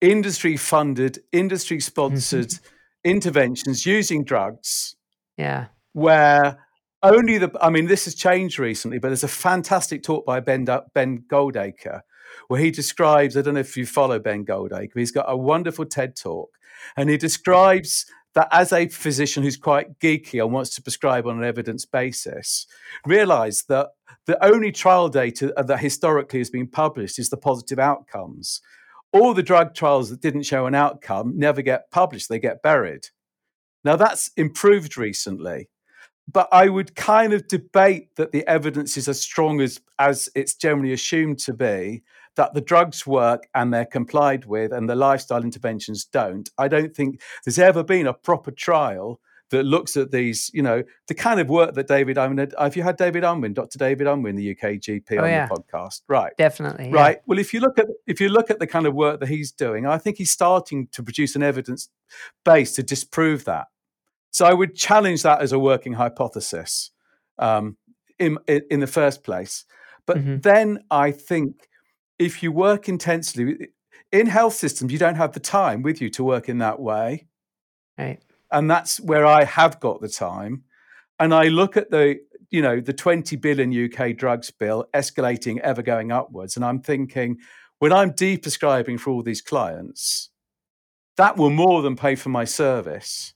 industry funded, industry sponsored interventions using drugs yeah. Where only the, I mean, this has changed recently, but there's a fantastic talk by Ben, ben Goldacre where he describes, I don't know if you follow Ben Goldacre, he's got a wonderful TED talk and he describes that as a physician who's quite geeky and wants to prescribe on an evidence basis, realize that the only trial data that historically has been published is the positive outcomes. All the drug trials that didn't show an outcome never get published, they get buried. Now, that's improved recently, but I would kind of debate that the evidence is as strong as, as it's generally assumed to be that the drugs work and they're complied with and the lifestyle interventions don't. I don't think there's ever been a proper trial that looks at these, you know, the kind of work that David Unwin have you had David Unwin, Dr. David Unwin, the UK GP oh, on yeah. the podcast? Right. Definitely. Right. Well, if you look at if you look at the kind of work that he's doing, I think he's starting to produce an evidence base to disprove that. So I would challenge that as a working hypothesis um, in, in the first place. But mm-hmm. then I think if you work intensely in health systems, you don't have the time with you to work in that way. Right. And that's where I have got the time. And I look at the, you know, the 20 billion UK drugs bill escalating, ever going upwards. And I'm thinking, when I'm deprescribing for all these clients, that will more than pay for my service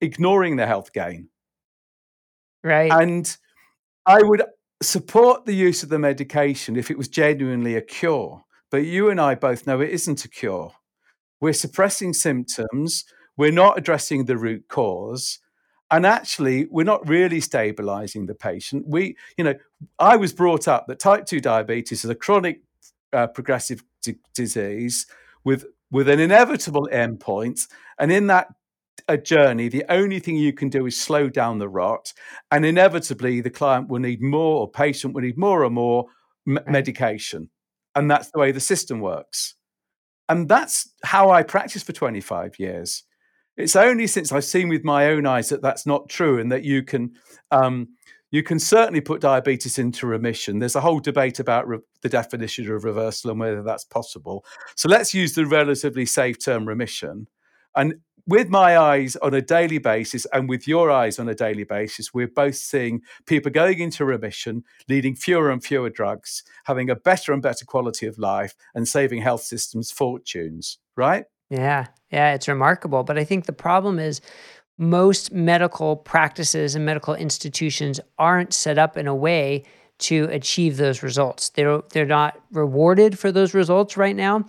ignoring the health gain. Right. And I would support the use of the medication if it was genuinely a cure. But you and I both know it isn't a cure. We're suppressing symptoms, we're not addressing the root cause. And actually, we're not really stabilizing the patient. We, you know, I was brought up that type 2 diabetes is a chronic uh, progressive d- disease with, with an inevitable endpoint. And in that a journey, the only thing you can do is slow down the rot. And inevitably, the client will need more, or patient will need more and more m- right. medication. And that's the way the system works. And that's how I practiced for 25 years. It's only since I've seen with my own eyes that that's not true and that you can. Um, you can certainly put diabetes into remission. There's a whole debate about re- the definition of reversal and whether that's possible. So let's use the relatively safe term remission. And with my eyes on a daily basis and with your eyes on a daily basis, we're both seeing people going into remission, needing fewer and fewer drugs, having a better and better quality of life, and saving health systems fortunes, right? Yeah, yeah, it's remarkable. But I think the problem is most medical practices and medical institutions aren't set up in a way to achieve those results. They're they're not rewarded for those results right now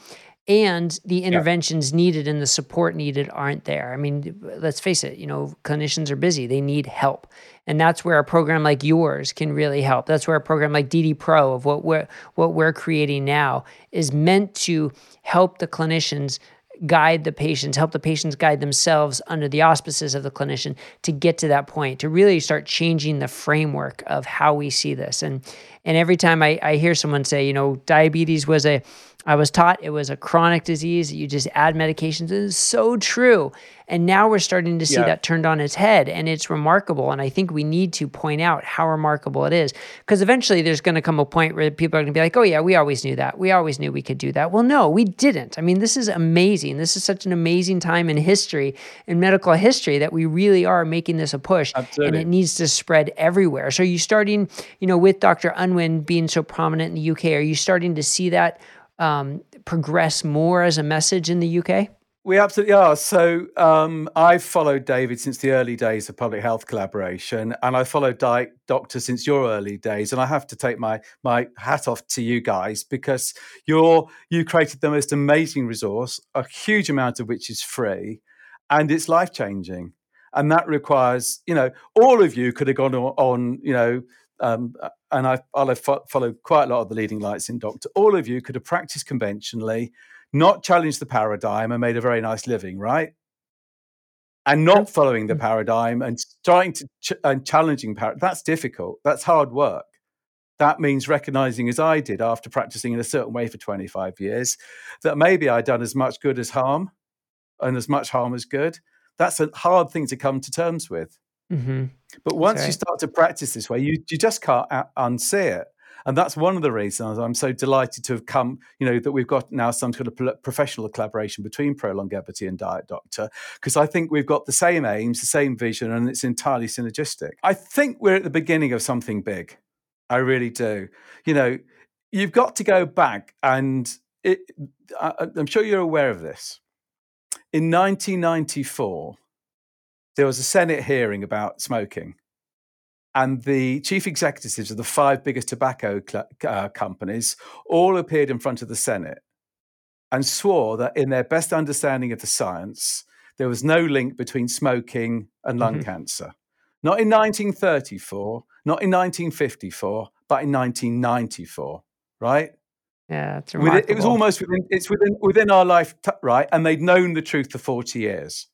and the interventions yeah. needed and the support needed aren't there. I mean, let's face it, you know, clinicians are busy, they need help. And that's where a program like yours can really help. That's where a program like DD Pro of what we're what we're creating now is meant to help the clinicians guide the patients, help the patients guide themselves under the auspices of the clinician to get to that point, to really start changing the framework of how we see this. And and every time I, I hear someone say, you know, diabetes was a I was taught it was a chronic disease. You just add medications. It is so true. And now we're starting to see yeah. that turned on its head. And it's remarkable. And I think we need to point out how remarkable it is. Because eventually there's going to come a point where people are going to be like, oh, yeah, we always knew that. We always knew we could do that. Well, no, we didn't. I mean, this is amazing. This is such an amazing time in history, in medical history, that we really are making this a push. Absolutely. And it needs to spread everywhere. So are you starting, you know, with Dr. Unwin being so prominent in the UK, are you starting to see that? Um, progress more as a message in the UK? We absolutely are. So um, I've followed David since the early days of public health collaboration, and I followed Doctor since your early days. And I have to take my my hat off to you guys because you're you created the most amazing resource, a huge amount of which is free, and it's life changing. And that requires, you know, all of you could have gone on, on you know, um, and I, I'll followed quite a lot of the leading lights in Doctor. All of you could have practiced conventionally, not challenged the paradigm, and made a very nice living, right? And not following the mm. paradigm and trying to ch- and challenging paradigm. That's difficult. That's hard work. That means recognizing, as I did after practicing in a certain way for 25 years, that maybe I'd done as much good as harm and as much harm as good. That's a hard thing to come to terms with. Mm-hmm. But once right. you start to practice this way, you, you just can't unsee it. And that's one of the reasons I'm so delighted to have come, you know, that we've got now some sort of professional collaboration between ProLongevity and Diet Doctor, because I think we've got the same aims, the same vision, and it's entirely synergistic. I think we're at the beginning of something big. I really do. You know, you've got to go back, and it, I, I'm sure you're aware of this. In 1994, there was a Senate hearing about smoking. And the chief executives of the five biggest tobacco cl- uh, companies all appeared in front of the Senate and swore that, in their best understanding of the science, there was no link between smoking and lung mm-hmm. cancer. Not in 1934, not in 1954, but in 1994, right? Yeah, it's remarkable. It, it was almost within, it's within, within our life, right? And they'd known the truth for 40 years.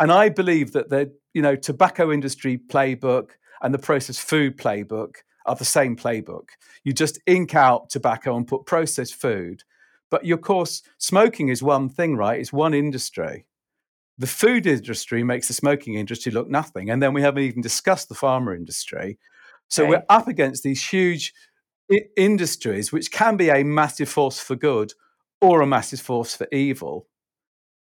And I believe that the you know tobacco industry playbook and the processed food playbook are the same playbook. You just ink out tobacco and put processed food. But of course, smoking is one thing, right? It's one industry. The food industry makes the smoking industry look nothing. And then we haven't even discussed the pharma industry. So okay. we're up against these huge I- industries, which can be a massive force for good or a massive force for evil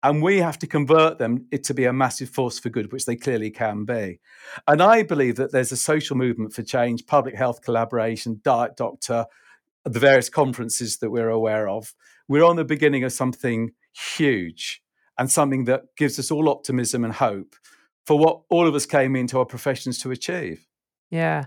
and we have to convert them to be a massive force for good, which they clearly can be. And I believe that there's a social movement for change, public health collaboration, Diet Doctor, the various conferences that we're aware of. We're on the beginning of something huge and something that gives us all optimism and hope for what all of us came into our professions to achieve. Yeah.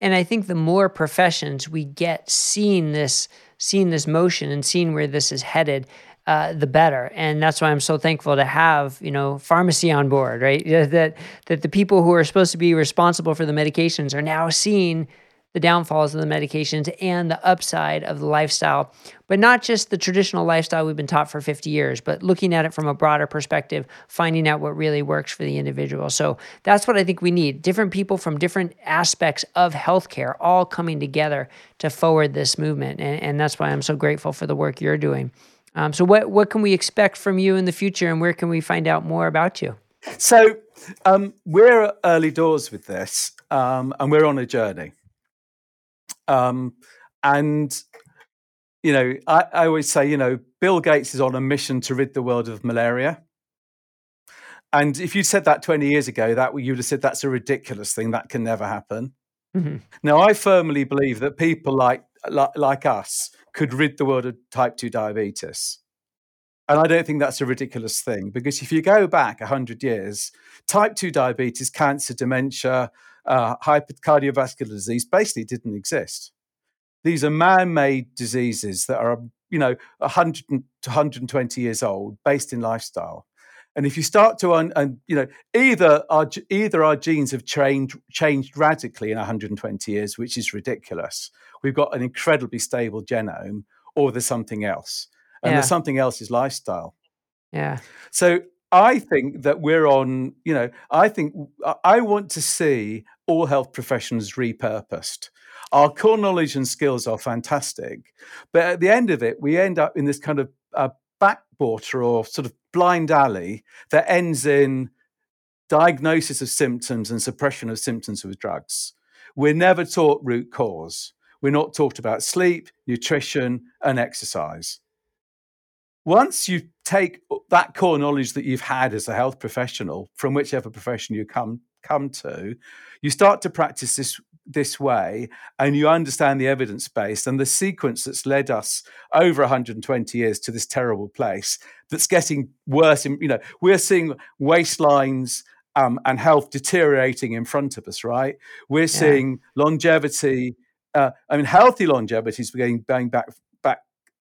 And I think the more professions we get seeing this, seeing this motion and seeing where this is headed, uh, the better. And that's why I'm so thankful to have you know pharmacy on board, right? That that the people who are supposed to be responsible for the medications are now seeing the downfalls of the medications and the upside of the lifestyle, but not just the traditional lifestyle we've been taught for 50 years, but looking at it from a broader perspective, finding out what really works for the individual. So that's what I think we need different people from different aspects of healthcare all coming together to forward this movement. And, and that's why I'm so grateful for the work you're doing. Um, so, what, what can we expect from you in the future, and where can we find out more about you? So, um, we're at early doors with this, um, and we're on a journey. Um, and you know, I, I always say, you know, Bill Gates is on a mission to rid the world of malaria. And if you said that 20 years ago, that you would have said that's a ridiculous thing. That can never happen. Mm-hmm. Now, I firmly believe that people like, like, like us could rid the world of type 2 diabetes. And I don't think that's a ridiculous thing because if you go back 100 years, type 2 diabetes, cancer, dementia, uh, cardiovascular disease basically didn't exist. These are man-made diseases that are, you know, 100 to 120 years old, based in lifestyle. And if you start to, un, and you know, either our either our genes have changed changed radically in 120 years, which is ridiculous. We've got an incredibly stable genome, or there's something else, and yeah. the something else is lifestyle. Yeah. So I think that we're on, you know, I think I want to see all health professions repurposed. Our core knowledge and skills are fantastic, but at the end of it, we end up in this kind of uh, backwater or sort of blind alley that ends in diagnosis of symptoms and suppression of symptoms with drugs. We're never taught root cause. We're not taught about sleep, nutrition, and exercise once you take that core knowledge that you've had as a health professional from whichever profession you come come to you start to practice this this way and you understand the evidence base and the sequence that's led us over 120 years to this terrible place that's getting worse in, you know we're seeing waistlines um, and health deteriorating in front of us right we're yeah. seeing longevity uh, I mean, healthy longevity is going, going back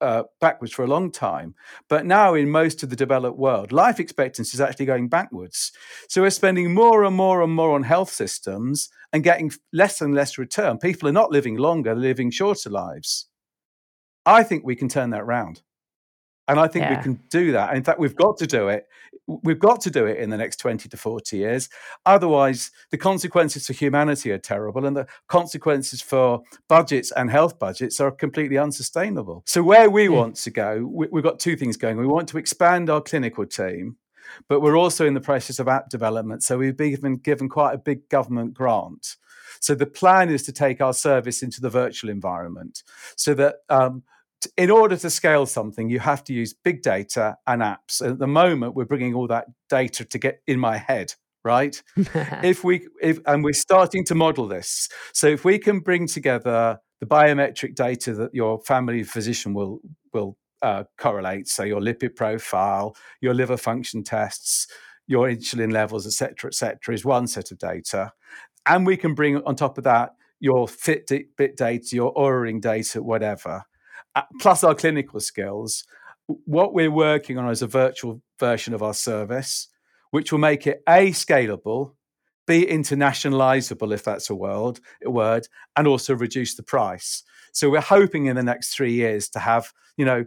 uh, backwards for a long time. But now, in most of the developed world, life expectancy is actually going backwards. So we're spending more and more and more on health systems and getting less and less return. People are not living longer, they're living shorter lives. I think we can turn that around. And I think yeah. we can do that. In fact, we've got to do it. We've got to do it in the next 20 to 40 years. Otherwise, the consequences for humanity are terrible, and the consequences for budgets and health budgets are completely unsustainable. So, where we yeah. want to go, we've got two things going. We want to expand our clinical team, but we're also in the process of app development. So, we've been given quite a big government grant. So, the plan is to take our service into the virtual environment so that um, in order to scale something, you have to use big data and apps. And at the moment, we're bringing all that data to get in my head, right? if we, if, and we're starting to model this. So if we can bring together the biometric data that your family physician will will uh, correlate, so your lipid profile, your liver function tests, your insulin levels, etc., etc., is one set of data, and we can bring on top of that your Fitbit data, your Oura data, whatever Uh, plus our clinical skills, what we're working on is a virtual version of our service, which will make it a scalable, b internationalizable if that's a word, a word, and also reduce the price. So we're hoping in the next three years to have, you know,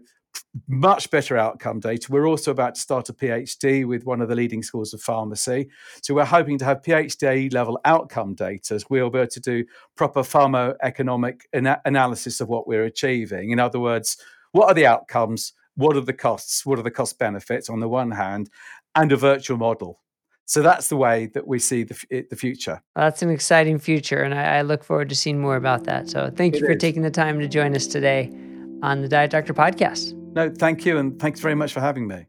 much better outcome data. We're also about to start a PhD with one of the leading schools of pharmacy. So we're hoping to have PhD level outcome data. As we'll be able to do proper pharmacoeconomic ana- analysis of what we're achieving. In other words, what are the outcomes? What are the costs? What are the cost benefits on the one hand? And a virtual model. So that's the way that we see the, the future. that's an exciting future, and I, I, look forward to seeing more about that. So thank you for is. taking the time to join us today on the Diet Doctor podcast. No, thank you. And thanks very much for having me.